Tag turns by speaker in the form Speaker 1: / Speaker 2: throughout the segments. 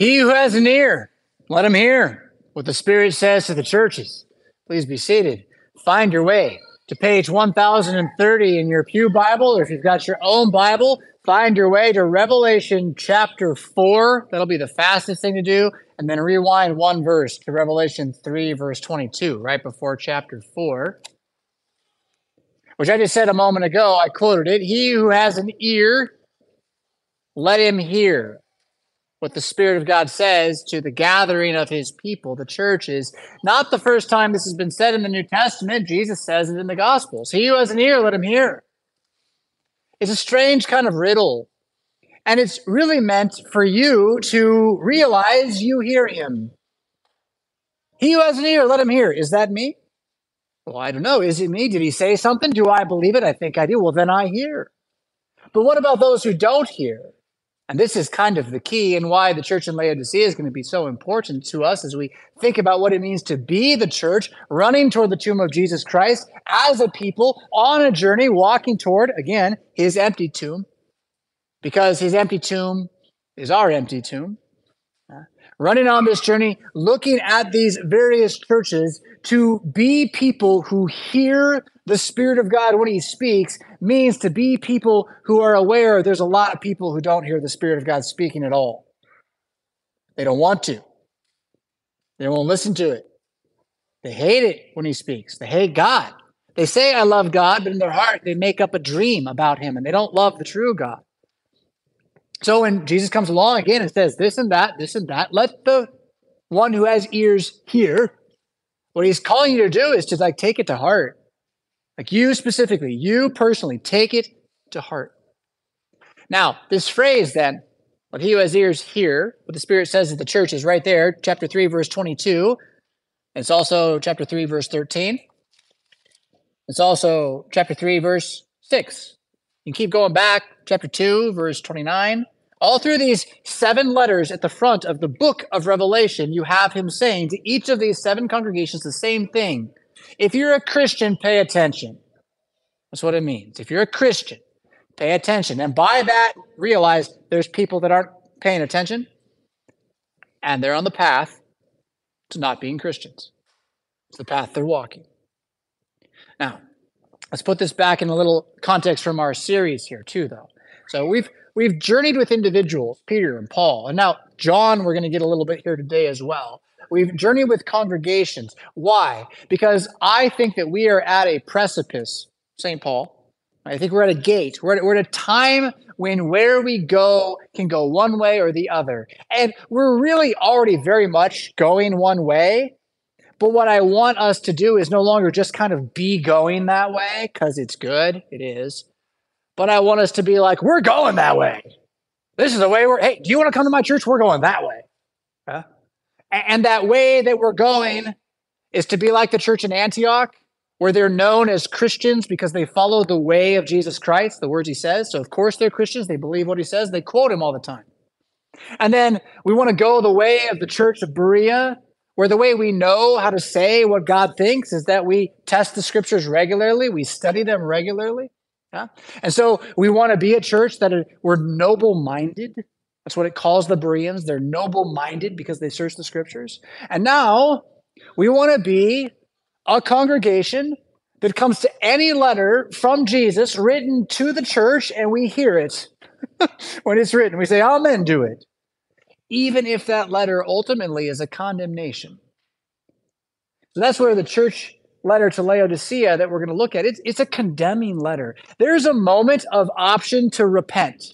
Speaker 1: He who has an ear, let him hear what the Spirit says to the churches. Please be seated. Find your way to page 1030 in your Pew Bible, or if you've got your own Bible, find your way to Revelation chapter 4. That'll be the fastest thing to do. And then rewind one verse to Revelation 3, verse 22, right before chapter 4, which I just said a moment ago. I quoted it. He who has an ear, let him hear what the Spirit of God says to the gathering of his people, the churches. Not the first time this has been said in the New Testament. Jesus says it in the Gospels. He who has an ear, let him hear. It's a strange kind of riddle. And it's really meant for you to realize you hear him. He who has an ear, let him hear. Is that me? Well, I don't know. Is it me? Did he say something? Do I believe it? I think I do. Well, then I hear. But what about those who don't hear? And this is kind of the key and why the church in Laodicea is going to be so important to us as we think about what it means to be the church, running toward the tomb of Jesus Christ as a people on a journey, walking toward, again, his empty tomb, because his empty tomb is our empty tomb. Running on this journey, looking at these various churches to be people who hear the Spirit of God when He speaks means to be people who are aware there's a lot of people who don't hear the Spirit of God speaking at all. They don't want to, they won't listen to it. They hate it when He speaks, they hate God. They say, I love God, but in their heart, they make up a dream about Him and they don't love the true God. So when Jesus comes along again and says this and that, this and that, let the one who has ears hear. What he's calling you to do is to like take it to heart. Like you specifically, you personally, take it to heart. Now, this phrase then, what he who has ears hear, what the Spirit says to the church is right there, chapter 3, verse 22. It's also chapter 3, verse 13. It's also chapter 3, verse 6. You keep going back, chapter 2, verse 29. All through these seven letters at the front of the book of Revelation, you have him saying to each of these seven congregations the same thing if you're a Christian, pay attention. That's what it means. If you're a Christian, pay attention. And by that, realize there's people that aren't paying attention and they're on the path to not being Christians. It's the path they're walking. Now, let's put this back in a little context from our series here, too, though. So we've we've journeyed with individuals, Peter and Paul, and now John, we're going to get a little bit here today as well. We've journeyed with congregations. Why? Because I think that we are at a precipice, St. Paul. I think we're at a gate. We're at, we're at a time when where we go can go one way or the other. And we're really already very much going one way. But what I want us to do is no longer just kind of be going that way because it's good. It is. But I want us to be like, we're going that way. This is the way we're, hey, do you want to come to my church? We're going that way. Huh? And that way that we're going is to be like the church in Antioch, where they're known as Christians because they follow the way of Jesus Christ, the words he says. So, of course, they're Christians. They believe what he says. They quote him all the time. And then we want to go the way of the church of Berea, where the way we know how to say what God thinks is that we test the scriptures regularly, we study them regularly. Yeah? And so we want to be a church that are, we're noble minded, that's what it calls the Bereans. They're noble minded because they search the scriptures. And now we want to be a congregation that comes to any letter from Jesus written to the church and we hear it when it's written. We say, Amen to it. Even if that letter ultimately is a condemnation. So that's where the church letter to Laodicea that we're going to look at, it's, it's a condemning letter. There's a moment of option to repent.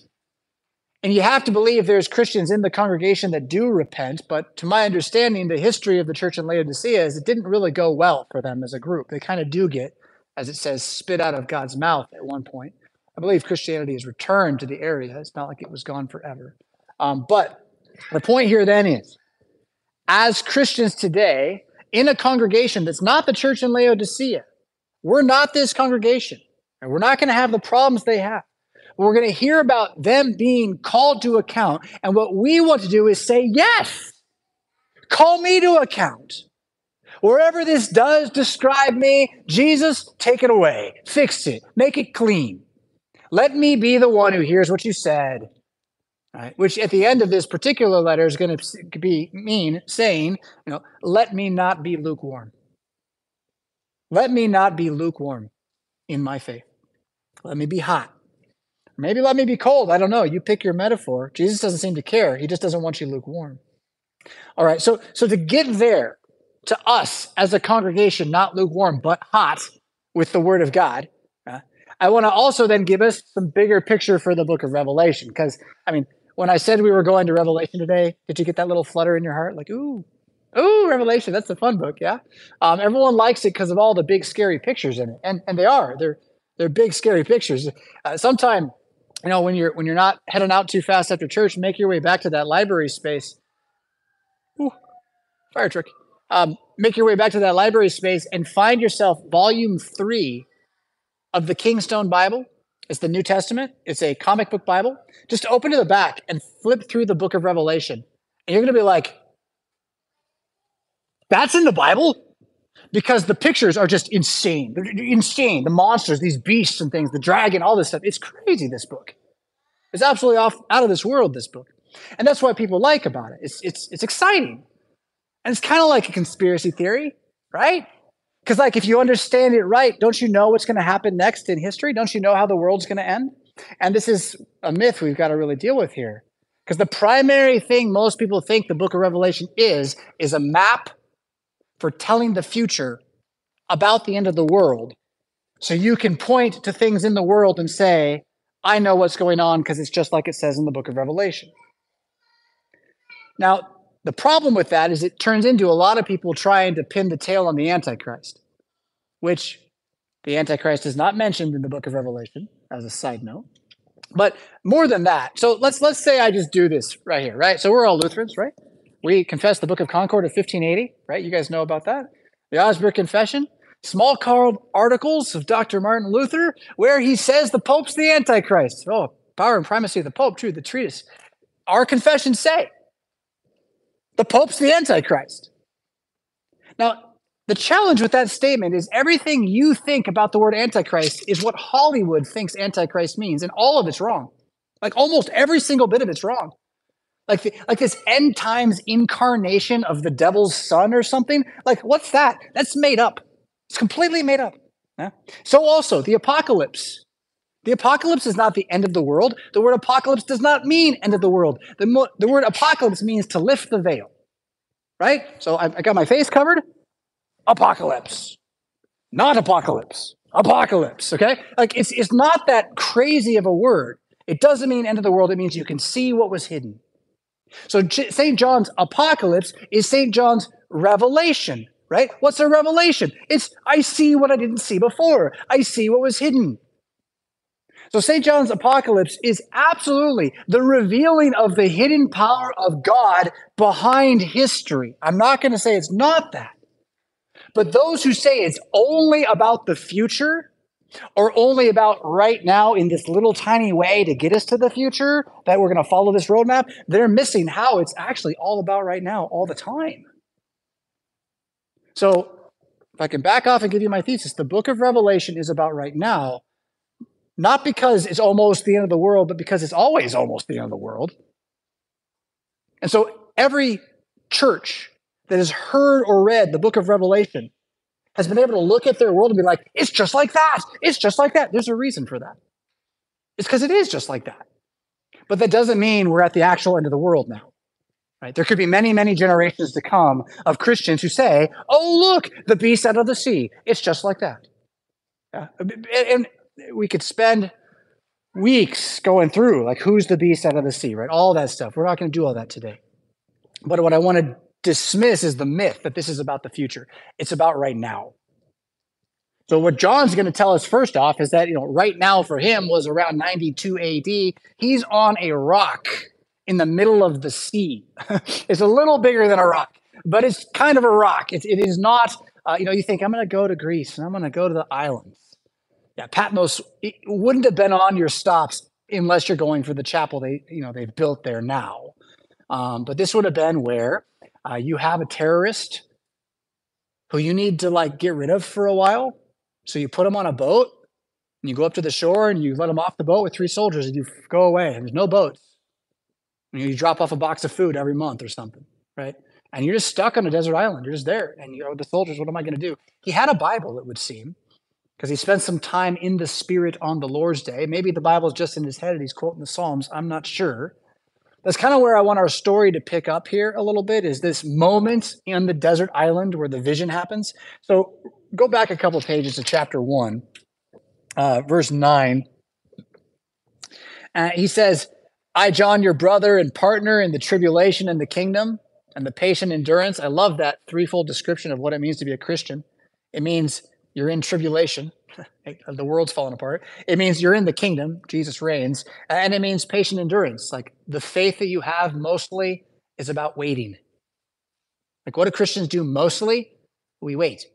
Speaker 1: And you have to believe there's Christians in the congregation that do repent, but to my understanding, the history of the church in Laodicea is it didn't really go well for them as a group. They kind of do get, as it says, spit out of God's mouth at one point. I believe Christianity has returned to the area. It's not like it was gone forever. Um, but the point here then is, as Christians today, in a congregation that's not the church in Laodicea, we're not this congregation, and we're not going to have the problems they have. We're going to hear about them being called to account. And what we want to do is say, yes, call me to account. Wherever this does describe me, Jesus, take it away, fix it, make it clean. Let me be the one who hears what you said Right? Which at the end of this particular letter is going to be mean saying, you know, let me not be lukewarm. Let me not be lukewarm in my faith. Let me be hot. Maybe let me be cold. I don't know. You pick your metaphor. Jesus doesn't seem to care. He just doesn't want you lukewarm. All right. So, so to get there, to us as a congregation, not lukewarm, but hot with the word of God, uh, I want to also then give us some bigger picture for the book of Revelation. Because, I mean, when I said we were going to Revelation today, did you get that little flutter in your heart? Like, ooh, ooh, Revelation, that's a fun book, yeah? Um, everyone likes it because of all the big, scary pictures in it. And, and they are. They're, they're big, scary pictures. Uh, sometime you know, when you're when you're not heading out too fast after church, make your way back to that library space. Ooh, fire trick. Um, make your way back to that library space and find yourself volume three of the Kingstone Bible. It's the New Testament. It's a comic book Bible. Just open to the back and flip through the book of Revelation. And you're going to be like, that's in the Bible? Because the pictures are just insane. They're insane. The monsters, these beasts and things, the dragon, all this stuff. It's crazy, this book. It's absolutely off out of this world, this book. And that's what people like about it. It's it's it's exciting. And it's kind of like a conspiracy theory, right? Because like if you understand it right, don't you know what's going to happen next in history? Don't you know how the world's going to end? And this is a myth we've got to really deal with here. Because the primary thing most people think the book of Revelation is, is a map for telling the future about the end of the world. So you can point to things in the world and say, I know what's going on because it's just like it says in the book of Revelation. Now, the problem with that is it turns into a lot of people trying to pin the tail on the Antichrist, which the Antichrist is not mentioned in the book of Revelation, as a side note. But more than that, so let's let's say I just do this right here, right? So we're all Lutherans, right? We confess the Book of Concord of 1580, right? You guys know about that. The Augsburg Confession, Smalcald articles of Dr. Martin Luther, where he says the Pope's the Antichrist. Oh, power and primacy of the Pope, true, the treatise. Our confessions say the Pope's the Antichrist. Now, the challenge with that statement is everything you think about the word Antichrist is what Hollywood thinks Antichrist means, and all of it's wrong. Like almost every single bit of it's wrong. Like, the, like this end times incarnation of the devil's son or something. Like, what's that? That's made up. It's completely made up. Yeah? So, also, the apocalypse. The apocalypse is not the end of the world. The word apocalypse does not mean end of the world. The, mo- the word apocalypse means to lift the veil, right? So, I, I got my face covered. Apocalypse. Not apocalypse. Apocalypse, okay? Like, it's, it's not that crazy of a word. It doesn't mean end of the world. It means you can see what was hidden. So St. John's apocalypse is St. John's revelation right? What's a revelation? It's I see what I didn't see before. I see what was hidden. So St. John's apocalypse is absolutely the revealing of the hidden power of God behind history. I'm not going to say it's not that. But those who say it's only about the future or only about right now in this little tiny way to get us to the future, that we're going to follow this roadmap, they're missing how it's actually all about right now all the time. So, if I can back off and give you my thesis, the book of Revelation is about right now, not because it's almost the end of the world, but because it's always almost the end of the world. And so, every church that has heard or read the book of Revelation has been able to look at their world and be like, it's just like that. It's just like that. There's a reason for that. It's because it is just like that. But that doesn't mean we're at the actual end of the world now. Right? There could be many, many generations to come of Christians who say, "Oh, look, the beast out of the sea. It's just like that." Yeah? And we could spend weeks going through like who's the beast out of the sea, right? All that stuff. We're not going to do all that today. But what I want to dismiss is the myth that this is about the future. It's about right now. So what John's going to tell us first off is that you know right now for him was around 92 AD. He's on a rock in the middle of the sea. it's a little bigger than a rock, but it's kind of a rock. It, it is not, uh, you know, you think, I'm going to go to Greece and I'm going to go to the islands. Yeah, Patmos wouldn't have been on your stops unless you're going for the chapel they, you know, they've built there now. Um, but this would have been where uh, you have a terrorist who you need to like get rid of for a while. So you put him on a boat and you go up to the shore and you let him off the boat with three soldiers and you go away and there's no boats You drop off a box of food every month or something, right? And you're just stuck on a desert island. You're just there. And you know, the soldiers, what am I going to do? He had a Bible, it would seem, because he spent some time in the Spirit on the Lord's Day. Maybe the Bible's just in his head and he's quoting the Psalms. I'm not sure. That's kind of where I want our story to pick up here a little bit is this moment in the desert island where the vision happens. So go back a couple pages to chapter 1, uh, verse 9. Uh, he says, I, John, your brother and partner in the tribulation and the kingdom and the patient endurance. I love that threefold description of what it means to be a Christian. It means you're in tribulation, the world's falling apart. It means you're in the kingdom, Jesus reigns, and it means patient endurance. Like the faith that you have mostly is about waiting. Like what do Christians do mostly? We wait.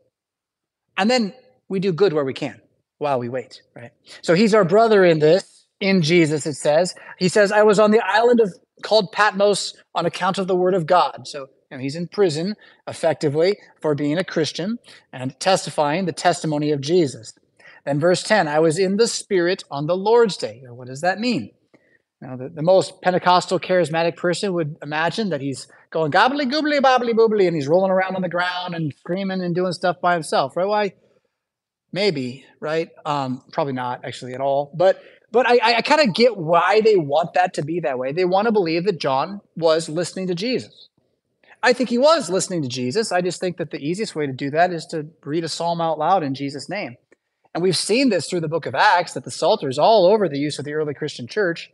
Speaker 1: And then we do good where we can while we wait, right? So he's our brother in this, in Jesus, it says. He says, I was on the island of called Patmos on account of the word of God. So you know, he's in prison effectively for being a Christian and testifying the testimony of Jesus. Then verse 10, I was in the Spirit on the Lord's day. What does that mean? Now, the, the most Pentecostal charismatic person would imagine that he's going gobbly goobly bobbly boobly and he's rolling around on the ground and screaming and doing stuff by himself, right? Why? Maybe, right? Um, probably not actually at all. But but I, I kind of get why they want that to be that way. They want to believe that John was listening to Jesus. I think he was listening to Jesus. I just think that the easiest way to do that is to read a psalm out loud in Jesus' name. And we've seen this through the book of Acts that the Psalter is all over the use of the early Christian church.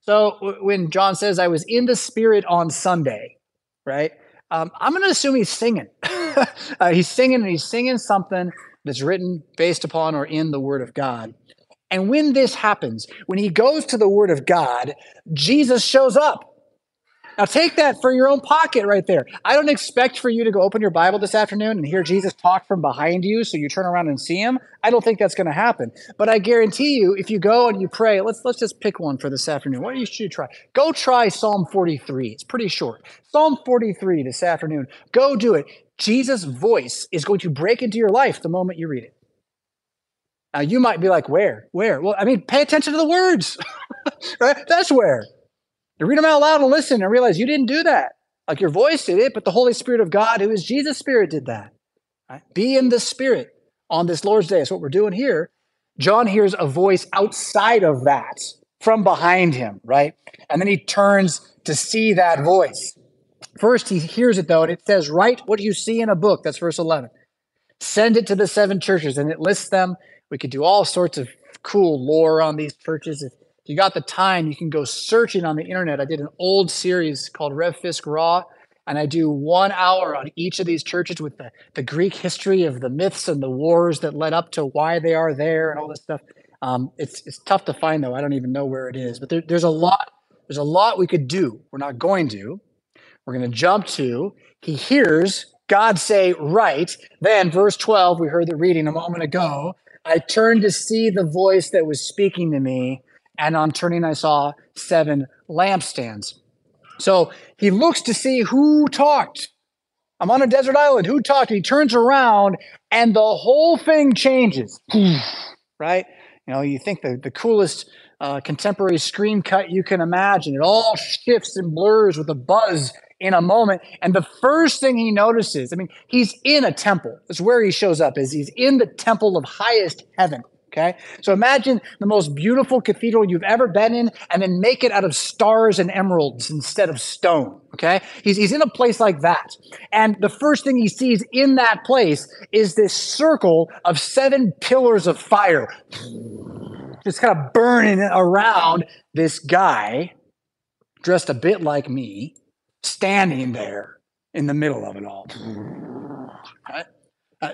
Speaker 1: So when John says, I was in the Spirit on Sunday, right? Um, I'm going to assume he's singing. uh, he's singing and he's singing something that's written based upon or in the Word of God. And when this happens, when he goes to the Word of God, Jesus shows up. Now take that for your own pocket right there. I don't expect for you to go open your Bible this afternoon and hear Jesus talk from behind you so you turn around and see him. I don't think that's going to happen. But I guarantee you, if you go and you pray, let's let's just pick one for this afternoon. What do you should try? Go try Psalm 43. It's pretty short. Psalm 43 this afternoon. Go do it. Jesus' voice is going to break into your life the moment you read it. Now you might be like, where? Where? Well, I mean, pay attention to the words. right? That's where. You read them out loud and listen and realize you didn't do that. Like your voice did it, but the Holy Spirit of God, who is Jesus' Spirit, did that. Right? Be in the Spirit on this Lord's Day. That's what we're doing here. John hears a voice outside of that from behind him, right? And then he turns to see that voice. First, he hears it though, and it says, Write what you see in a book. That's verse 11. Send it to the seven churches, and it lists them. We could do all sorts of cool lore on these churches. If if you got the time, you can go searching on the internet. I did an old series called Rev Fisk Raw, and I do one hour on each of these churches with the, the Greek history of the myths and the wars that led up to why they are there and all this stuff. Um, it's it's tough to find though. I don't even know where it is, but there, there's a lot. There's a lot we could do. We're not going to. We're going to jump to. He hears God say, "Right." Then, verse 12, we heard the reading a moment ago. I turned to see the voice that was speaking to me and on turning, I saw seven lampstands. So he looks to see who talked. I'm on a desert island. Who talked? He turns around and the whole thing changes. right? You know, you think the, the coolest uh, contemporary screen cut you can imagine. It all shifts and blurs with a buzz in a moment. And the first thing he notices, I mean, he's in a temple. That's where he shows up, is he's in the temple of highest heaven. Okay. So imagine the most beautiful cathedral you've ever been in and then make it out of stars and emeralds instead of stone. Okay. He's, he's in a place like that. And the first thing he sees in that place is this circle of seven pillars of fire just kind of burning around this guy dressed a bit like me standing there in the middle of it all. Uh,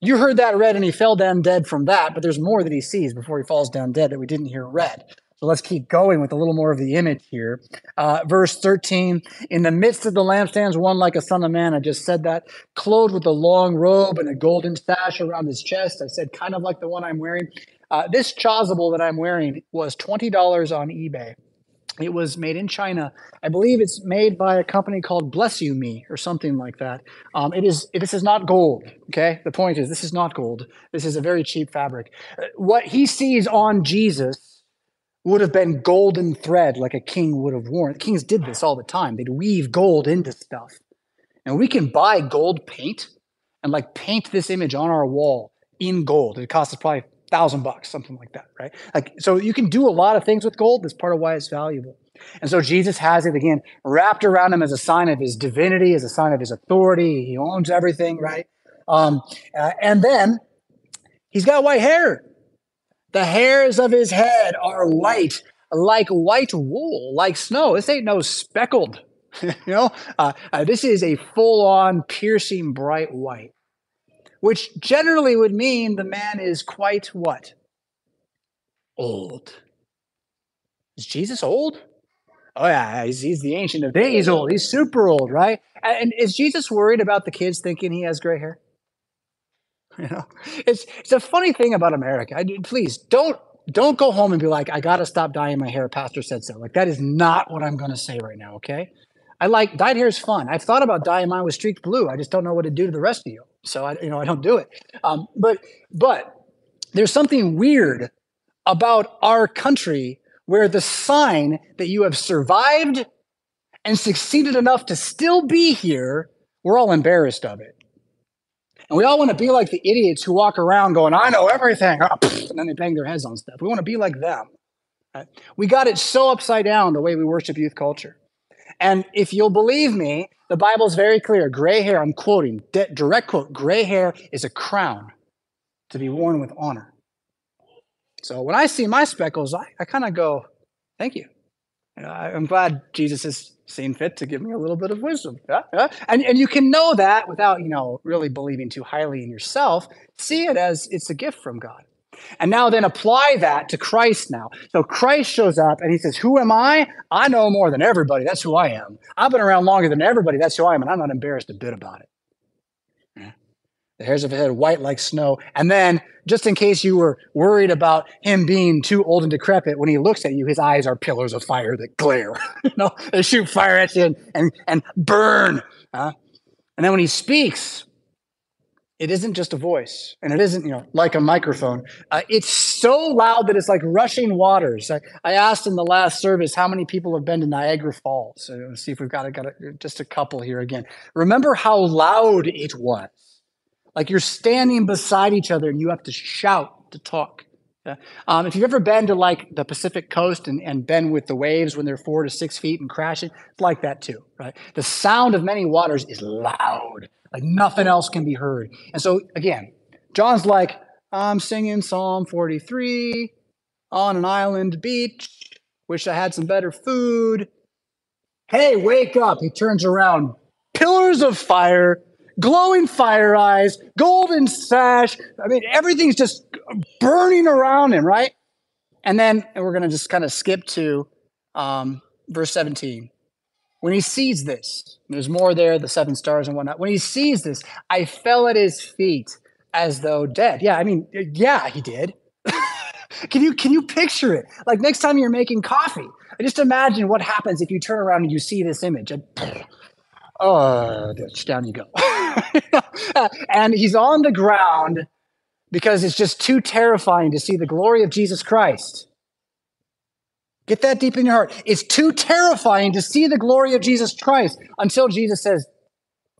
Speaker 1: you heard that read and he fell down dead from that, but there's more that he sees before he falls down dead that we didn't hear read. So let's keep going with a little more of the image here. Uh, verse 13 In the midst of the lampstands, one like a son of man. I just said that, clothed with a long robe and a golden sash around his chest. I said, kind of like the one I'm wearing. Uh, this chasuble that I'm wearing was $20 on eBay. It was made in China. I believe it's made by a company called Bless You Me or something like that. Um, it is. This is not gold. Okay. The point is, this is not gold. This is a very cheap fabric. Uh, what he sees on Jesus would have been golden thread like a king would have worn. Kings did this all the time. They'd weave gold into stuff. And we can buy gold paint and like paint this image on our wall in gold. It costs probably thousand bucks, something like that, right? Like so you can do a lot of things with gold. That's part of why it's valuable. And so Jesus has it again wrapped around him as a sign of his divinity, as a sign of his authority. He owns everything, right? Um, uh, and then he's got white hair. The hairs of his head are white, like white wool, like snow. This ain't no speckled, you know. Uh, uh, this is a full-on, piercing, bright white, which generally would mean the man is quite what? Old. Is Jesus old? Oh yeah, he's, he's the ancient of days old. He's super old, right? And is Jesus worried about the kids thinking he has gray hair? You know, it's it's a funny thing about America. I, please don't don't go home and be like, I got to stop dyeing my hair. Pastor said so. Like that is not what I'm going to say right now. Okay, I like dyed hair is fun. I've thought about dyeing mine with streaked blue. I just don't know what to do to the rest of you, so I you know I don't do it. Um, but but there's something weird about our country where the sign that you have survived and succeeded enough to still be here, we're all embarrassed of it. And we all want to be like the idiots who walk around going, I know everything. And then they bang their heads on stuff. We want to be like them. We got it so upside down the way we worship youth culture. And if you'll believe me, the Bible's very clear. Gray hair, I'm quoting, direct quote, gray hair is a crown to be worn with honor. So when I see my speckles, I, I kind of go, thank you. I, am glad Jesus has seen fit to give me a little bit of wisdom. Yeah, yeah. And, and you can know that without, you know, really believing too highly in yourself. See it as it's a gift from God. And now then apply that to Christ now. So Christ shows up and he says, Who am I? I know more than everybody. That's who I am. I've been around longer than everybody. That's who I am. And I'm not embarrassed a bit about it. The hairs of his head white like snow. And then, just in case you were worried about him being too old and decrepit, when he looks at you, his eyes are pillars of fire that glare. you know, they shoot fire at you and, and, and burn. Uh, and then when he speaks, it isn't just a voice and it isn't you know like a microphone. Uh, it's so loud that it's like rushing waters. I, I, asked in the last service how many people have been to niagara falls. So let's see if we've got, got a, just a couple here again. Remember how loud it was. Like you're standing beside each other and you have to shout to talk. Yeah? Um, if you've ever been to like the Pacific coast and, and been with the waves when they're four to six feet and crashing, it's like that too, right? The sound of many waters is loud, like nothing else can be heard. And so again, John's like, I'm singing Psalm 43 on an island beach. Wish I had some better food. Hey, wake up. He turns around. Pillars of fire glowing fire eyes, golden sash. I mean, everything's just burning around him, right? And then and we're going to just kind of skip to um, verse 17. When he sees this, there's more there, the seven stars and whatnot. When he sees this, I fell at his feet as though dead. Yeah, I mean, yeah, he did. can you can you picture it? Like next time you're making coffee, just imagine what happens if you turn around and you see this image. And, oh, down you go. and he's on the ground because it's just too terrifying to see the glory of Jesus Christ. Get that deep in your heart. It's too terrifying to see the glory of Jesus Christ until Jesus says,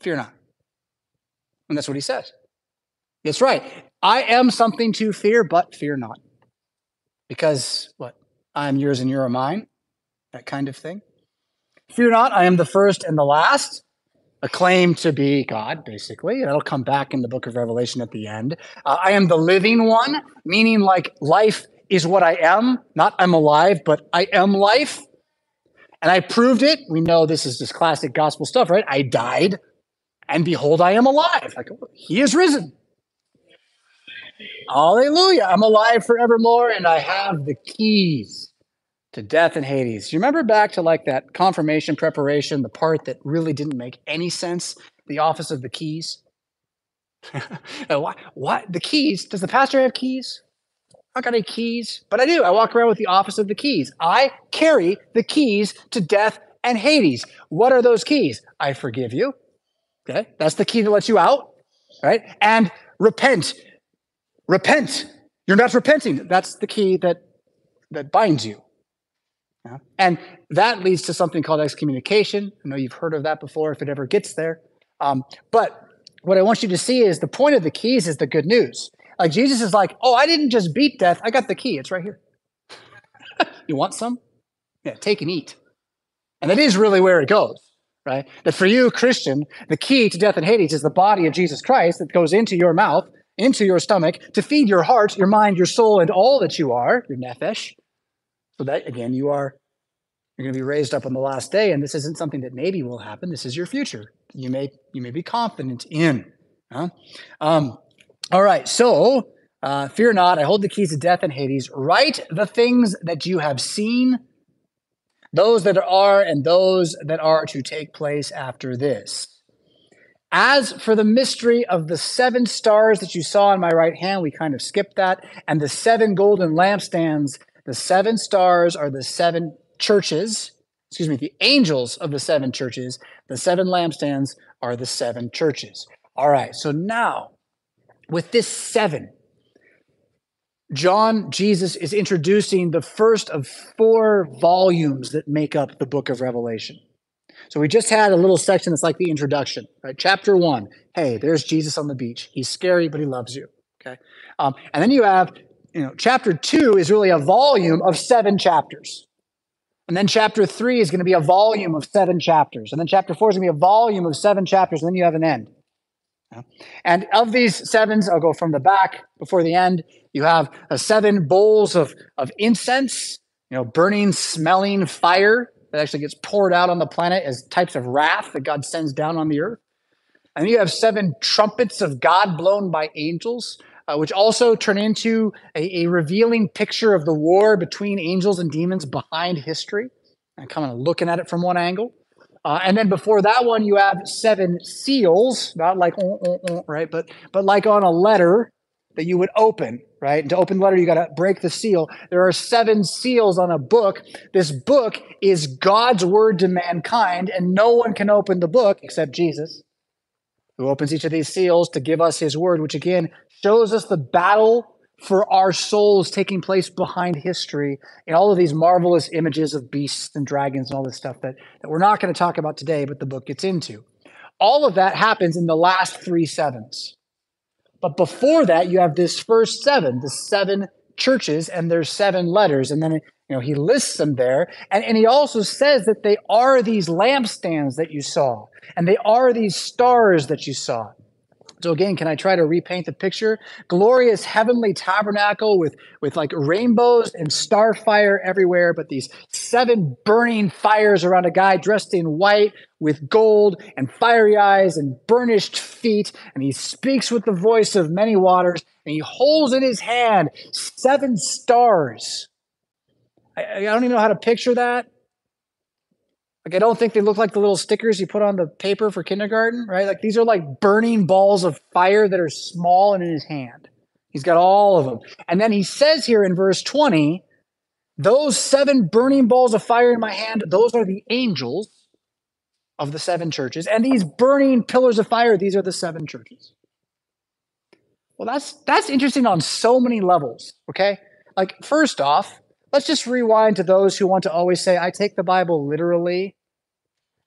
Speaker 1: Fear not. And that's what he says. That's right. I am something to fear, but fear not. Because what? I am yours and you are mine. That kind of thing. Fear not, I am the first and the last a claim to be God, basically. That'll come back in the book of Revelation at the end. Uh, I am the living one, meaning like life is what I am, not I'm alive, but I am life. And I proved it. We know this is just classic gospel stuff, right? I died, and behold, I am alive. Like, he is risen. Hallelujah. I'm alive forevermore, and I have the keys to death and Hades. You remember back to like that confirmation preparation, the part that really didn't make any sense, the office of the keys. Uh, what? What? The keys? Does the pastor have keys? I got any keys, but I do. I walk around with the office of the keys. I carry the keys to death and Hades. What are those keys? I forgive you. Okay, that's the key that lets you out, right? And repent. Repent. You're not repenting. That's the key that that binds you Yeah? And that leads to something called excommunication. I know you've heard of that before if it ever gets there. Um, but what I want you to see is the point of the keys is the good news. Like Jesus is like, oh, I didn't just beat death. I got the key. It's right here. you want some? Yeah, take and eat. And that is really where it goes, right? That for you, Christian, the key to death and Hades is the body of Jesus Christ that goes into your mouth, into your stomach, to feed your heart, your mind, your soul, and all that you are, your nephesh. So that, again, you are, you're going to be raised up on the last day. And this isn't something that maybe will happen. This is your future. You may, you may be confident in. Huh? Um, all right. So, uh, fear not. I hold the keys of death and Hades. Write the things that you have seen those that are and those that are to take place after this. As for the mystery of the seven stars that you saw in my right hand, we kind of skipped that, and the seven golden lampstands, the seven stars are the seven churches, excuse me, the angels of the seven churches, the seven lampstands are the seven churches. All right, so now with this seven, John, Jesus, is introducing the first of four volumes that make up the book of Revelation. So we just had a little section that's like the introduction, right? Chapter one. Hey, there's Jesus on the beach. He's scary, but he loves you. Okay. Um, and then you have, you know, chapter two is really a volume of seven chapters. And then chapter three is going to be a volume of seven chapters. And then chapter four is going to be a volume of seven chapters. And then you have an end. And of these sevens, I'll go from the back before the end. You have uh, seven bowls of, of incense, you know, burning, smelling fire that actually gets poured out on the planet as types of wrath that God sends down on the earth. And you have seven trumpets of God blown by angels, uh, which also turn into a, a, revealing picture of the war between angels and demons behind history. And kind of looking at it from one angle. Uh, and then before that one, you have seven seals, not like uh, uh, uh, right, but but like on a letter that you would open, right? And to open the letter, you got to break the seal. There are seven seals on a book. This book is God's word to mankind, and no one can open the book except Jesus, who opens each of these seals to give us His word, which again shows us the battle for our souls taking place behind history and all of these marvelous images of beasts and dragons and all this stuff that, that we're not going to talk about today, but the book gets into. All of that happens in the last three sevens. But before that, you have this first seven, the seven churches, and there's seven letters. And then you know he lists them there. And, and he also says that they are these lampstands that you saw, and they are these stars that you saw. So again, can I try to repaint the picture? Glorious heavenly tabernacle with, with like rainbows and starfire everywhere, but these seven burning fires around a guy dressed in white with gold and fiery eyes and burnished feet. And he speaks with the voice of many waters and he holds in his hand seven stars. I, I don't even know how to picture that. Like, I don't think they look like the little stickers you put on the paper for kindergarten, right? Like, these are like burning balls of fire that are small and in his hand. He's got all of them. And then he says here in verse 20, those seven burning balls of fire in my hand, those are the angels of the seven churches. And these burning pillars of fire, these are the seven churches. Well, that's that's interesting on so many levels, okay? Like first off, let's just rewind to those who want to always say I take the Bible literally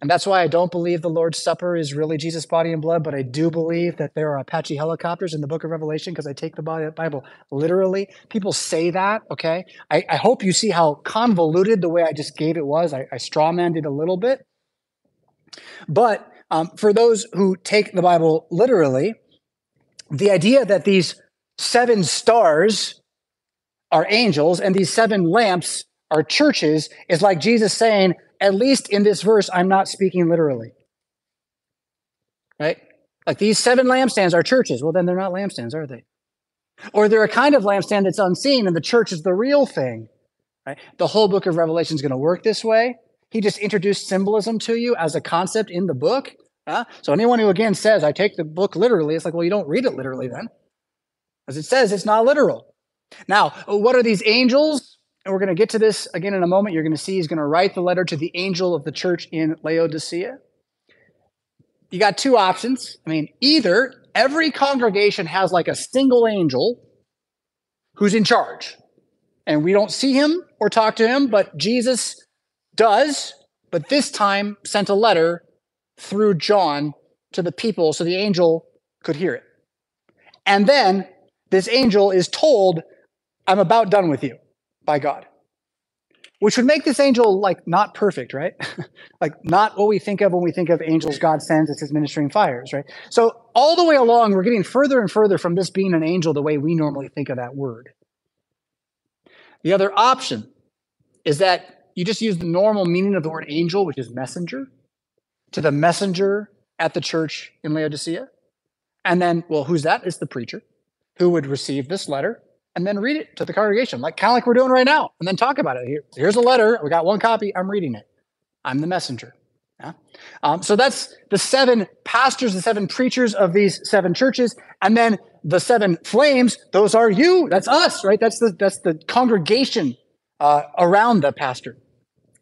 Speaker 1: and that's why I don't believe the Lord's Supper is really Jesus' body and blood, but I do believe that there are Apache helicopters in the book of Revelation because I take the Bible literally. People say that, okay? I, I, hope you see how convoluted the way I just gave it was. I, I strawmanned it a little bit. But um, for those who take the Bible literally, the idea that these seven stars are angels and these seven lamps are churches is like Jesus saying, at least in this verse, I'm not speaking literally. Right? Like these seven lampstands are churches. Well, then they're not lampstands, are they? Or they're a kind of lampstand that's unseen, and the church is the real thing. Right? The whole book of Revelation is going to work this way. He just introduced symbolism to you as a concept in the book. Huh? So anyone who again says, I take the book literally, it's like, well, you don't read it literally then. As it says, it's not literal. Now, what are these angels? and we're going to get to this again in a moment. You're going to see he's going to write the letter to the angel of the church in Laodicea. You got two options. I mean, either every congregation has like a single angel who's in charge, and we don't see him or talk to him, but Jesus does, but this time sent a letter through John to the people so the angel could hear it. And then this angel is told, I'm about done with you by God. Which would make this angel like not perfect, right? like not what we think of when we think of angels God sends as his ministering fires, right? So all the way along, we're getting further and further from this being an angel the way we normally think of that word. The other option is that you just use the normal meaning of the word angel, which is messenger, to the messenger at the church in Laodicea. And then, well, who's that? It's the preacher who would receive this letter and then read it to the congregation, like kind of like we're doing right now, and then talk about it. Here, here's a letter. We got one copy. I'm reading it. I'm the messenger. Yeah? Um, so that's the seven pastors, the seven preachers of these seven churches, and then the seven flames. Those are you. That's us, right? That's the that's the congregation uh, around the pastor.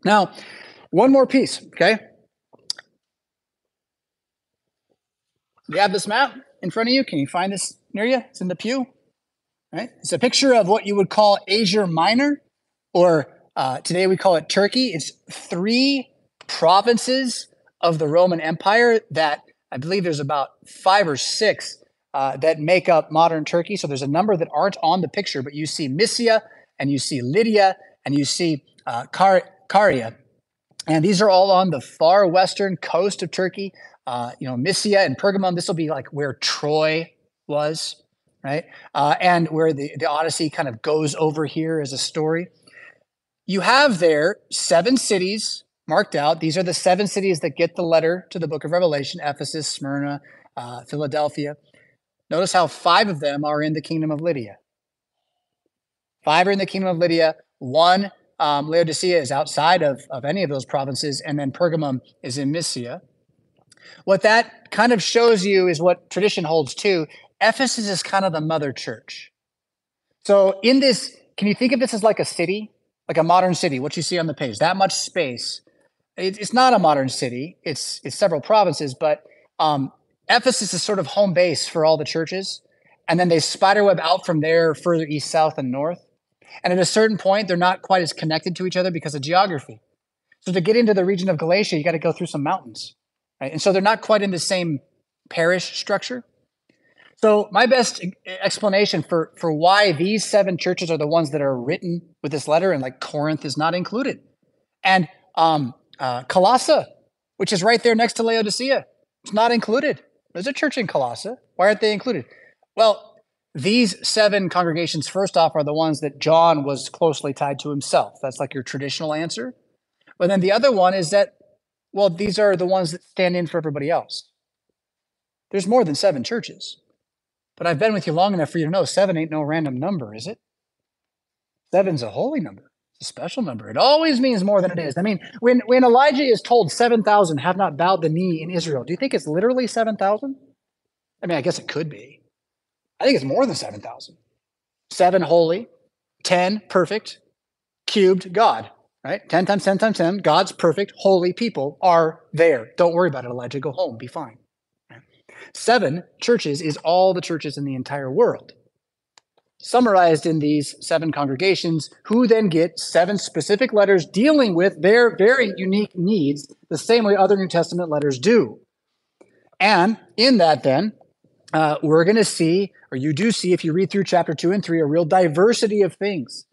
Speaker 1: Now, one more piece. Okay, you have this map in front of you. Can you find this near you? It's in the pew. Right? It's a picture of what you would call Asia Minor, or uh, today we call it Turkey. It's three provinces of the Roman Empire that I believe there's about five or six uh, that make up modern Turkey. So there's a number that aren't on the picture, but you see Mysia and you see Lydia and you see uh, Car- Caria. And these are all on the far western coast of Turkey. Uh, you know, Mysia and Pergamum, this will be like where Troy was right? Uh, and where the, the Odyssey kind of goes over here as a story. You have there seven cities marked out. These are the seven cities that get the letter to the book of Revelation Ephesus, Smyrna, uh, Philadelphia. Notice how five of them are in the kingdom of Lydia. Five are in the kingdom of Lydia. One, um, Laodicea, is outside of, of any of those provinces, and then Pergamum is in Mysia. What that kind of shows you is what tradition holds too Ephesus is kind of the mother church. So, in this, can you think of this as like a city, like a modern city? What you see on the page, that much space. It, it's not a modern city. It's it's several provinces, but um, Ephesus is sort of home base for all the churches, and then they spiderweb out from there further east, south, and north. And at a certain point, they're not quite as connected to each other because of geography. So to get into the region of Galatia, you got to go through some mountains, right? And so they're not quite in the same parish structure. So my best explanation for for why these seven churches are the ones that are written with this letter, and like Corinth is not included, and um, uh, Colossae, which is right there next to Laodicea, it's not included. There's a church in Colossae. Why aren't they included? Well, these seven congregations, first off, are the ones that John was closely tied to himself. That's like your traditional answer. But then the other one is that, well, these are the ones that stand in for everybody else. There's more than seven churches. But I've been with you long enough for you to know seven ain't no random number, is it? Seven's a holy number. It's a special number. It always means more than it is. I mean, when, when Elijah is told 7,000 have not bowed the knee in Israel, do you think it's literally 7,000? I mean, I guess it could be. I think it's more than 7,000. Seven holy, 10 perfect, cubed God, right? 10 times 10 times 10, God's perfect, holy people are there. Don't worry about it, Elijah. Go home, be fine. Seven churches is all the churches in the entire world. Summarized in these seven congregations, who then get seven specific letters dealing with their very unique needs, the same way other New Testament letters do. And in that, then, uh, we're going to see, or you do see, if you read through chapter two and three, a real diversity of things.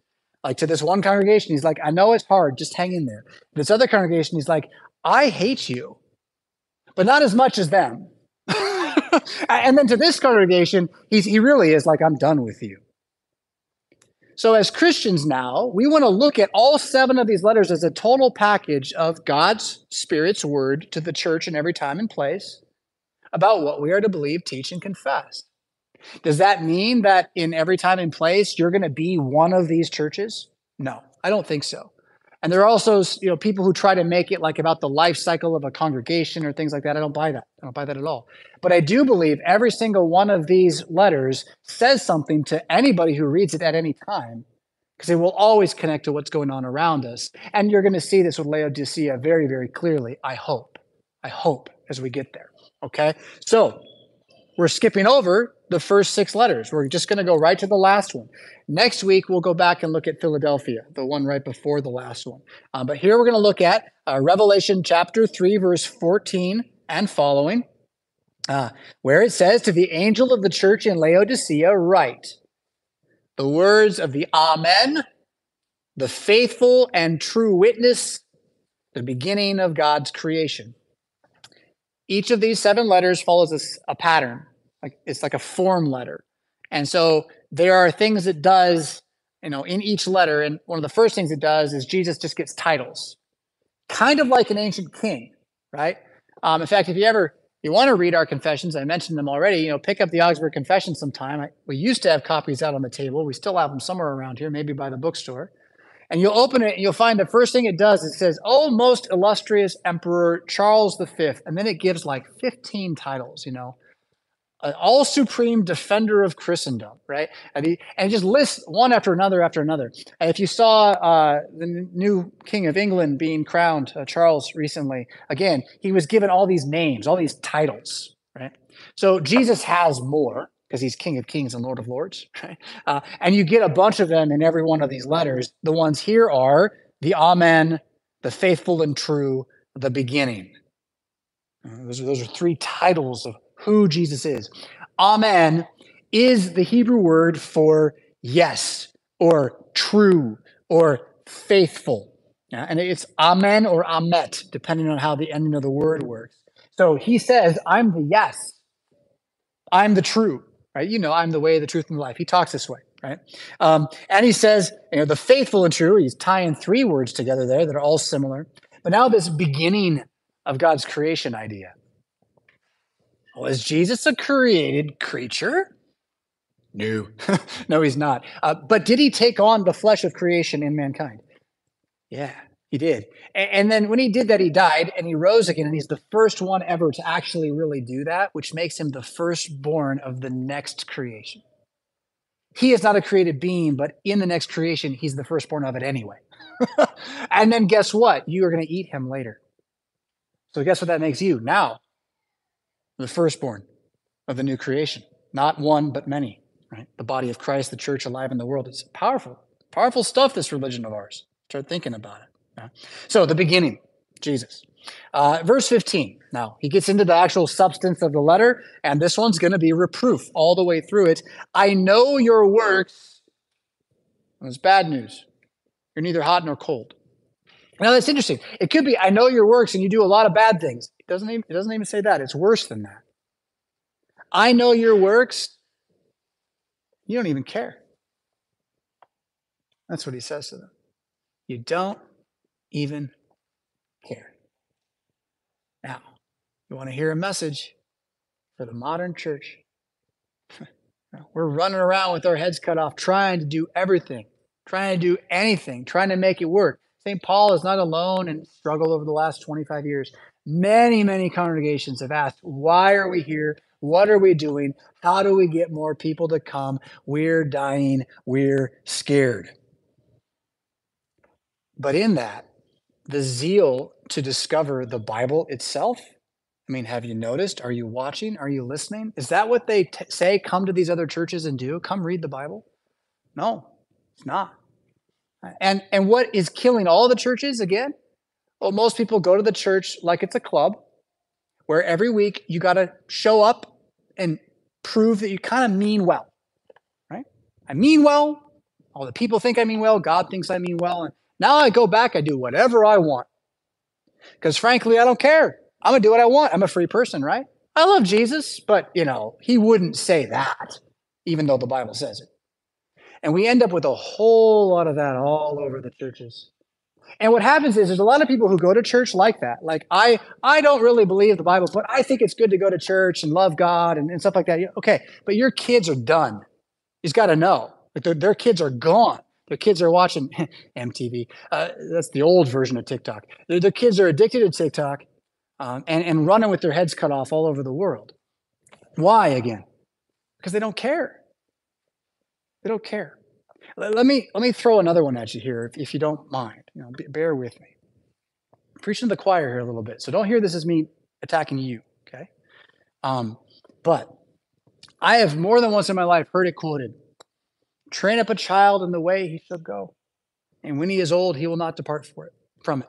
Speaker 1: Like to this one congregation, he's like, I know it's hard, just hang in there. This other congregation, he's like, I hate you, but not as much as them. and then to this congregation, he's, he really is like, I'm done with you. So, as Christians now, we want to look at all seven of these letters as a total package of God's Spirit's word to the church in every time and place about what we are to believe, teach, and confess. Does that mean that in every time and place you're going to be one of these churches? No, I don't think so. And there are also, you know, people who try to make it like about the life cycle of a congregation or things like that. I don't buy that. I don't buy that at all. But I do believe every single one of these letters says something to anybody who reads it at any time, because it will always connect to what's going on around us. And you're going to see this with Laodicea very, very clearly. I hope. I hope as we get there. Okay. So we're skipping over the first six letters. We're just going to go right to the last one. Next week, we'll go back and look at Philadelphia, the one right before the last one. Uh, but here we're going to look at uh, Revelation chapter 3, verse 14 and following, uh, where it says, To the angel of the church in Laodicea, write the words of the Amen, the faithful and true witness, the beginning of God's creation. Each of these seven letters follows a, a pattern. Like it's like a form letter. And so there are things it does, you know, in each letter. And one of the first things it does is Jesus just gets titles, kind of like an ancient king, right? Um, in fact, if you ever you want to read our confessions, I mentioned them already. You know, pick up the Augsburg Confession sometime. I, we used to have copies out on the table. We still have them somewhere around here, maybe by the bookstore. And you'll open it and you'll find the first thing it does, it says, Oh, most illustrious Emperor Charles V. And then it gives like 15 titles, you know, an all supreme defender of Christendom, right? And he, and just lists one after another after another. And if you saw uh, the new King of England being crowned, uh, Charles, recently, again, he was given all these names, all these titles, right? So Jesus has more because he's King of Kings and Lord of Lords, right? Uh, and you get a bunch of them in every one of these letters. The ones here are the Amen, the faithful and true, the beginning. Uh, those, are, those are three titles of who Jesus is. Amen is the Hebrew word for yes, or true, or faithful. Yeah, and it's amen or amet, depending on how the ending of the word works. So he says, I'm the yes, I'm the true, right? You know, I'm the way, the truth, and the life. He talks this way, right? Um, and he says, you know, the faithful and true. He's tying three words together there that are all similar. But now this beginning of God's creation idea. Was Jesus a created creature? No, no, he's not. Uh, but did he take on the flesh of creation in mankind? Yeah, he did. And, then when he did that, he died and he rose again. And he's the first one ever to actually really do that, which makes him the firstborn of the next creation. He is not a created being, but in the next creation, he's the firstborn of it anyway. and then guess what? You are going to eat him later. So guess what that makes you? Now, the firstborn of the new creation. Not one, but many, right? The body of Christ, the church alive in the world. It's powerful, powerful stuff, this religion of ours. Start thinking about it. So the beginning, Jesus. Uh, verse 15. Now, he gets into the actual substance of the letter, and this one's going to be reproof all the way through it. I know your works. It's bad news. You're neither hot nor cold. Now, that's interesting. It could be, I know your works and you do a lot of bad things. It doesn't even, it doesn't even say that. It's worse than that. I know your works. You don't even care. That's what he says to them. You don't even care. Now, you want to hear a message for the modern church? We're running around with our heads cut off, trying to do everything, trying to do anything, trying to make it work. St. Paul is not alone in struggle over the last 25 years. Many, many congregations have asked, why are we here? What are we doing? How do we get more people to come? We're dying. We're scared. But in that, the zeal to discover the Bible itself. I mean, have you noticed? Are you watching? Are you listening? Is that what they t- say? Come to these other churches and do? Come read the Bible? No, it's not. And and what is killing all the churches again? Well, most people go to the church like it's a club, where every week you got to show up and prove that you kind of mean well, right? I mean well. All the people think I mean well. God thinks I mean well, and now I go back, I do whatever I want. Because frankly, I don't care. I'm going to do what I want. I'm a free person, right? I love Jesus, but, you know, he wouldn't say that, even though the Bible says it. And we end up with a whole lot of that all over the churches. And what happens is there's a lot of people who go to church like that. Like I, I don't really believe the Bible, but I think it's good to go to church and love God and, and stuff like that. Okay, but your kids are done. He's got to know. Like their, their kids are gone. Their kids are watching MTV. Uh, that's the old version of TikTok. Their, their kids are addicted to TikTok um, and, and running with their heads cut off all over the world. Why again? Because they don't care. They don't care. Let, let, me let me throw another one at you here, if, if you don't mind. You know, b- bear with me. I'm preaching to the choir here a little bit, so don't hear this as me attacking you. Okay, um, but I have more than once in my life heard it quoted train up a child in the way he should go, and when he is old, he will not depart it, from it.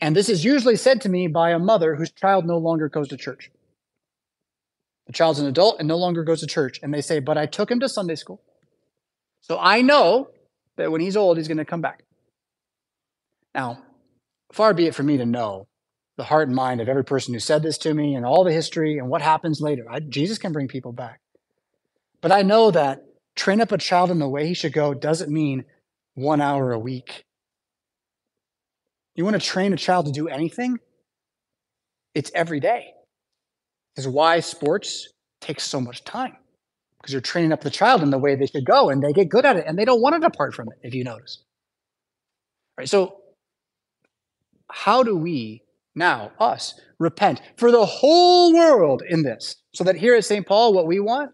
Speaker 1: And this is usually said to me by a mother whose child no longer goes to church. The child's an adult and no longer goes to church. And they say, But I took him to Sunday school. So I know that when he's old, he's going to come back. Now, far be it for me to know the heart and mind of every person who said this to me and all the history and what happens later. I, Jesus can bring people back. But I know that train up a child in the way he should go doesn't mean one hour a week. You want to train a child to do anything? It's every day. Is why sports takes so much time because you're training up the child in the way they should go and they get good at it and they don't want to depart from it, if you notice. All right, so how do we now, us, repent for the whole world in this? So that here at St. Paul, what we want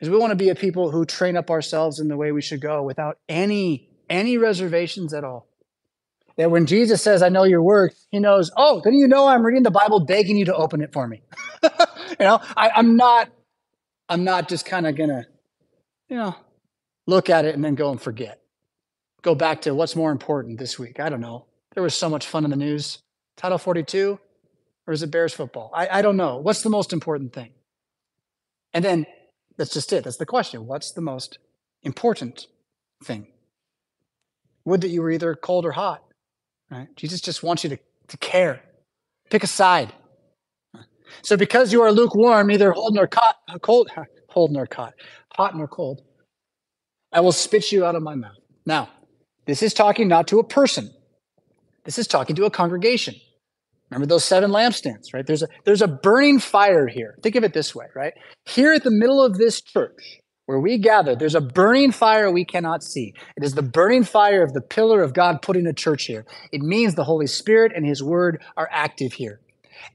Speaker 1: is we want to be a people who train up ourselves in the way we should go without any any reservations at all. That when Jesus says, I know your works, he knows, oh, then you know I'm reading the Bible begging you to open it for me. you know, I, I'm not, I'm not just kind of gonna, you know, look at it and then go and forget. Go back to what's more important this week. I don't know. There was so much fun in the news. Title 42, or is it Bears football? I, I don't know. What's the most important thing? And then that's just it. That's the question. What's the most important thing? Would that you were either cold or hot. Right? Jesus just wants you to, to care. Pick a side. So because you are lukewarm, neither hold nor caught, uh, cold, hold nor caught, hot nor cold, I will spit you out of my mouth. Now, this is talking not to a person. This is talking to a congregation. Remember those seven lampstands, right? There's a there's a burning fire here. Think of it this way, right? Here at the middle of this church, where we gather, there's a burning fire we cannot see. It is the burning fire of the pillar of God putting a church here. It means the Holy Spirit and His Word are active here.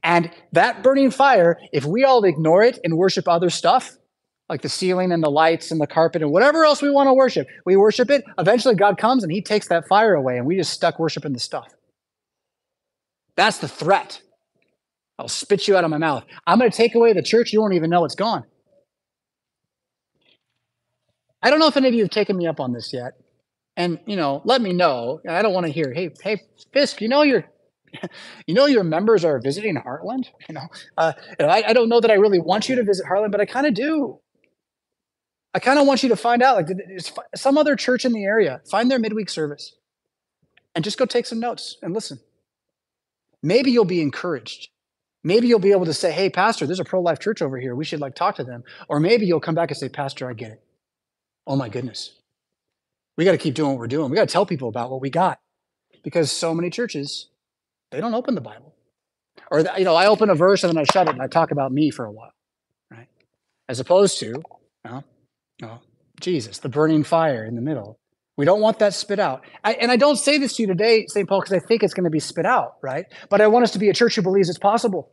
Speaker 1: And that burning fire, if we all ignore it and worship other stuff, like the ceiling and the lights and the carpet and whatever else we want to worship, we worship it. Eventually, God comes and He takes that fire away, and we just stuck worshiping the stuff. That's the threat. I'll spit you out of my mouth. I'm going to take away the church. You won't even know it's gone. I don't know if any of you have taken me up on this yet. And, you know, let me know. I don't want to hear, hey, hey, Fisk, you know your you know your members are visiting Heartland? You know, uh, I, I don't know that I really want you to visit Heartland, but I kind of do. I kind of want you to find out, like, some other church in the area, find their midweek service and just go take some notes and listen. Maybe you'll be encouraged. Maybe you'll be able to say, hey, Pastor, there's a pro life church over here. We should like talk to them. Or maybe you'll come back and say, Pastor, I get it. Oh my goodness. We got to keep doing what we're doing. We got to tell people about what we got because so many churches, they don't open the Bible. Or, you know, I open a verse and then I shut it and I talk about me for a while, right? As opposed to, you know, oh, Jesus, the burning fire in the middle. We don't want that spit out. I, and I don't say this to you today, St. Paul, because I think it's going to be spit out, right? But I want us to be a church who believes it's possible.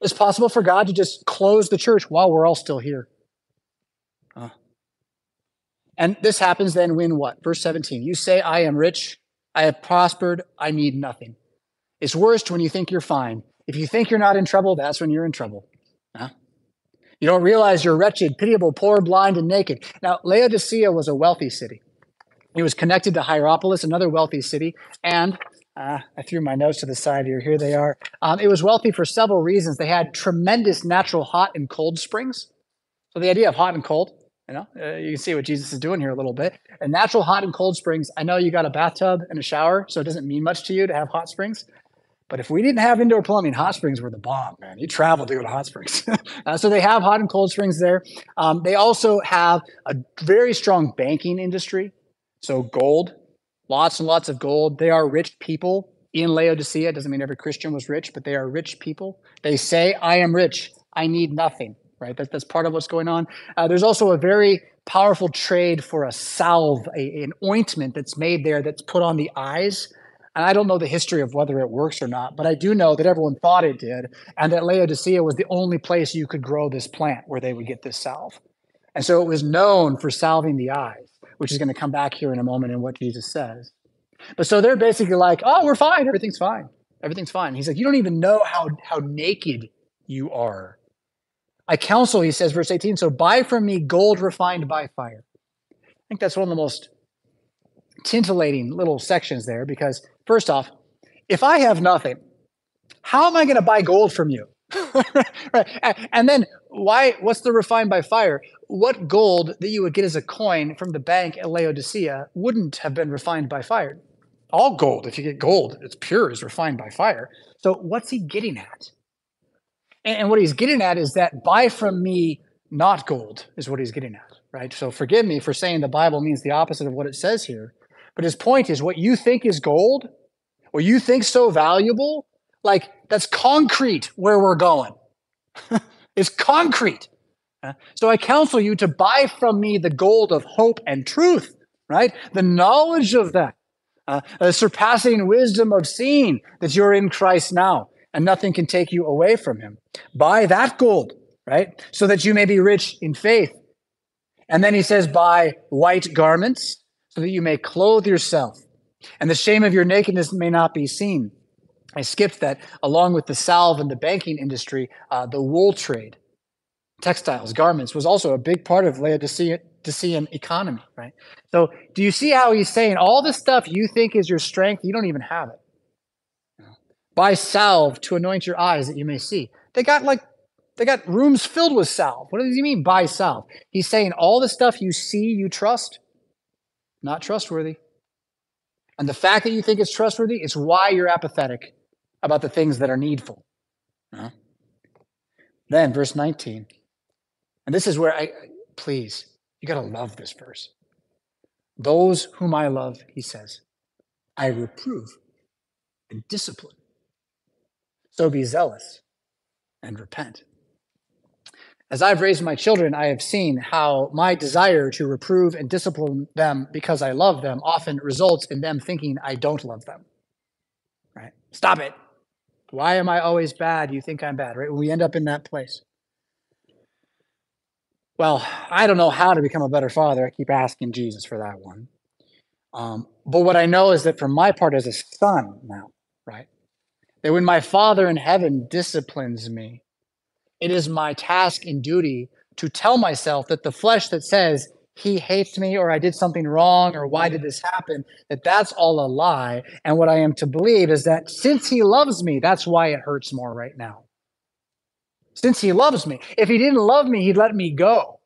Speaker 1: It's possible for God to just close the church while we're all still here. And this happens then when what? Verse 17. You say, I am rich, I have prospered, I need nothing. It's worst when you think you're fine. If you think you're not in trouble, that's when you're in trouble. You don't realize you're wretched, pitiable, poor, blind, and naked. Now, Laodicea was a wealthy city. It was connected to Hierapolis, another wealthy city, and uh, I threw my notes to the side here. Here they are. Um, it was wealthy for several reasons. They had tremendous natural hot and cold springs. So the idea of hot and cold, you know, uh, you can see what Jesus is doing here a little bit. And natural hot and cold springs. I know you got a bathtub and a shower, so it doesn't mean much to you to have hot springs. But if we didn't have indoor plumbing, hot springs were the bomb, man. You travel to go to hot springs. uh, so they have hot and cold springs there. Um, they also have a very strong banking industry. So gold, lots and lots of gold. They are rich people in Laodicea. Doesn't mean every Christian was rich, but they are rich people. They say, I am rich. I need nothing right? That, that's part of what's going on. Uh, there's also a very powerful trade for a salve, a, an ointment that's made there that's put on the eyes. And I don't know the history of whether it works or not, but I do know that everyone thought it did, and that Laodicea was the only place you could grow this plant where they would get this salve. And so it was known for salving the eyes, which is mm-hmm. going to come back here in a moment in what Jesus says. But so they're basically like, oh, we're fine. Everything's fine. Everything's fine. He's like, you don't even know how, how naked you are I counsel, he says, verse 18, so buy from me gold refined by fire. I think that's one of the most tintillating little sections there because, first off, if I have nothing, how am I going to buy gold from you? right. And then why what's the refined by fire? What gold that you would get as a coin from the bank at Laodicea wouldn't have been refined by fire? All gold, if you get gold, it's pure, is refined by fire. So what's he getting at? And, what he's getting at is that buy from me not gold, is what he's getting at, right? So forgive me for saying the Bible means the opposite of what it says here. But his point is what you think is gold, what you think so valuable, like that's concrete where we're going. it's concrete. So I counsel you to buy from me the gold of hope and truth, right? The knowledge of that, uh, the surpassing wisdom of seeing that you're in Christ now and nothing can take you away from him. Buy that gold, right? So that you may be rich in faith. And then he says, buy white garments so that you may clothe yourself and the shame of your nakedness may not be seen. I skipped that along with the salve and the banking industry, uh, the wool trade, textiles, garments was also a big part of Laodicean economy, right? So do you see how he's saying all the stuff you think is your strength, you don't even have it. Buy salve to anoint your eyes that you may see. They got like they got rooms filled with salve. What does he mean by salve? He's saying all the stuff you see, you trust, not trustworthy. And the fact that you think it's trustworthy is why you're apathetic about the things that are needful. Uh-huh. Then, verse 19. And this is where I, please, you got to love this verse. Those whom I love, he says, I reprove and discipline. So be zealous and repent. As I've raised my children, I have seen how my desire to reprove and discipline them because I love them often results in them thinking I don't love them. Right? Stop it. Why am I always bad? You think I'm bad, right? We end up in that place. Well, I don't know how to become a better father. I keep asking Jesus for that one. Um, but what I know is that for my part as a son now, right? That when my Father in heaven disciplines me, it is my task and duty to tell myself that the flesh that says he hates me or I did something wrong or why did this happen, that that's all a lie. And what I am to believe is that since he loves me, that's why it hurts more right now. Since he loves me. If he didn't love me, he'd let me go.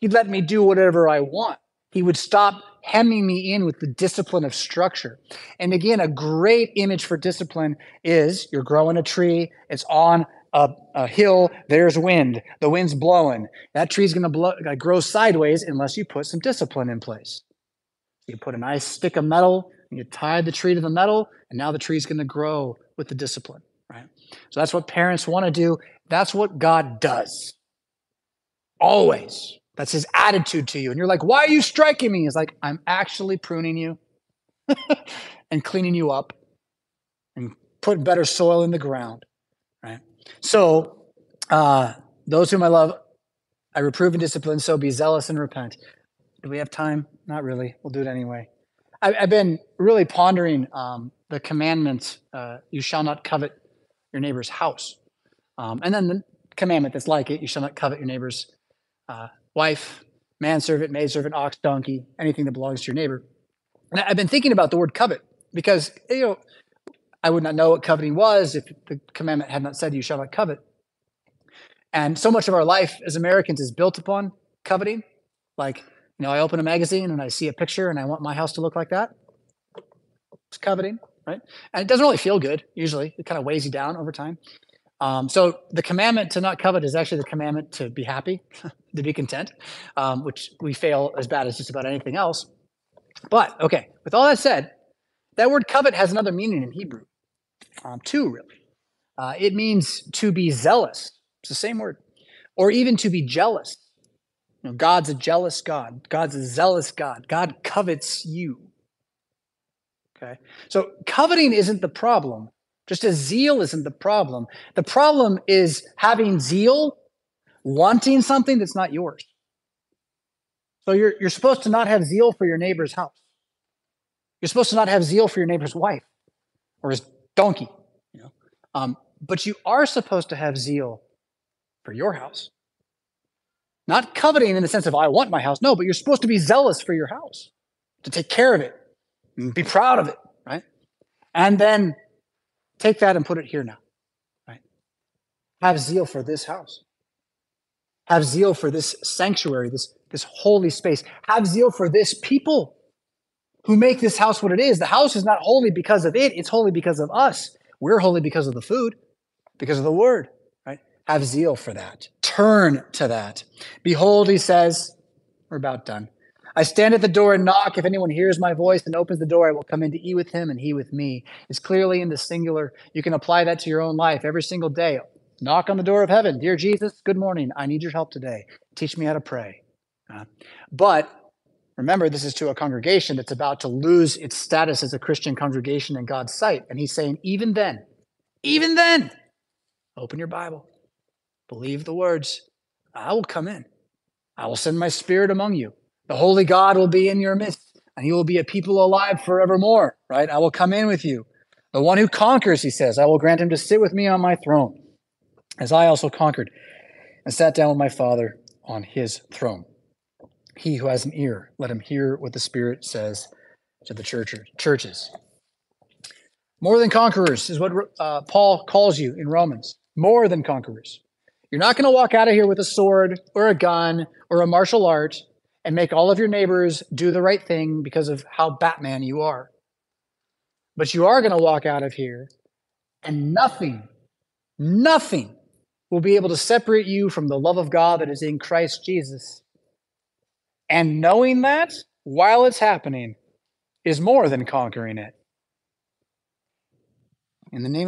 Speaker 1: He'd let me do whatever I want. He would stop hemming me in with the discipline of structure. And again, a great image for discipline is you're growing a tree, it's on a, a hill, there's wind, the wind's blowing. That tree's going to grow sideways unless you put some discipline in place. You put a nice stick of metal, and you tie the tree to the metal, and now the tree's going to grow with the discipline? So that's what parents want to do. That's what God does. Always. That's his attitude to you. And you're like, why are you striking me? He's like, I'm actually pruning you and cleaning you up and putting better soil in the ground. Right? So, uh, those whom I love, I reprove and discipline, so be zealous and repent. Do we have time? Not really. We'll do it anyway. I, have been really pondering um, the commandment uh, you shall not covet your neighbor's house. Um, and then the commandment that's like it you shall not covet your neighbor's uh, wife, manservant, maidservant, ox, donkey, anything that belongs to your neighbor. And I've been thinking about the word covet because, you know, I would not know what coveting was if the commandment had not said, You shall not covet. And so much of our life as Americans is built upon coveting. Like, you know, I open a magazine and I see a picture and I want my house to look like that. It's coveting, right? And it doesn't really feel good, usually. It kind of weighs you down over time. Um, so the commandment to not covet is actually the commandment to be happy, to be content, um, which we fail as bad as just about anything else. But okay, with all that said, that word covet has another meaning in Hebrew, um, too, really. Uh, it means to be zealous. It's the same word, or even to be jealous. You know, God's a jealous God. God's a zealous God. God covets you. Okay, so coveting isn't the problem. Just as zeal isn't the problem. The problem is having zeal, wanting something that's not yours. So you're, you're supposed to not have zeal for your neighbor's house. You're supposed to not have zeal for your neighbor's wife or his donkey. You know? Um, but you are supposed to have zeal for your house Not coveting in the sense of, I want my house. No, but you're supposed to be zealous for your house, to take care of it, be proud of it, right? And then take that and put it here now, right? Have zeal for this house. Have zeal for this sanctuary, this, this holy space. Have zeal for this people who make this house what it is. The house is not holy because of it, it's holy because of us. We're holy because of the food, because of the word, right? Have zeal for that. Turn to that. Behold, he says, we're about done. I stand at the door and knock. If anyone hears my voice and opens the door, I will come in to eat with him and he with me. It's clearly in the singular. You can apply that to your own life every single day. Knock on the door of heaven. Dear Jesus, good morning. I need your help today. Teach me how to pray. Uh, but remember, this is to a congregation that's about to lose its status as a Christian congregation in God's sight. And he's saying, even then, even then, open your Bible, believe the words. I will come in. I will send my spirit among you. The holy God will be in your midst, and you will be a people alive forevermore, right? I will come in with you. The one who conquers, he says, I will grant him to sit with me on my throne, as I also conquered and sat down with my Father on his throne. He who has an ear, let him hear what the Spirit says to the church, churches. More than conquerors is what uh, Paul calls you in Romans. More than conquerors. You're not going to walk out of here with a sword or a gun or a martial art and make all of your neighbors do the right thing because of how Batman you are. But you are going to walk out of here and nothing, nothing will be able to separate you from the love of God that is in Christ Jesus. And knowing that while it's happening is more than conquering it. In the name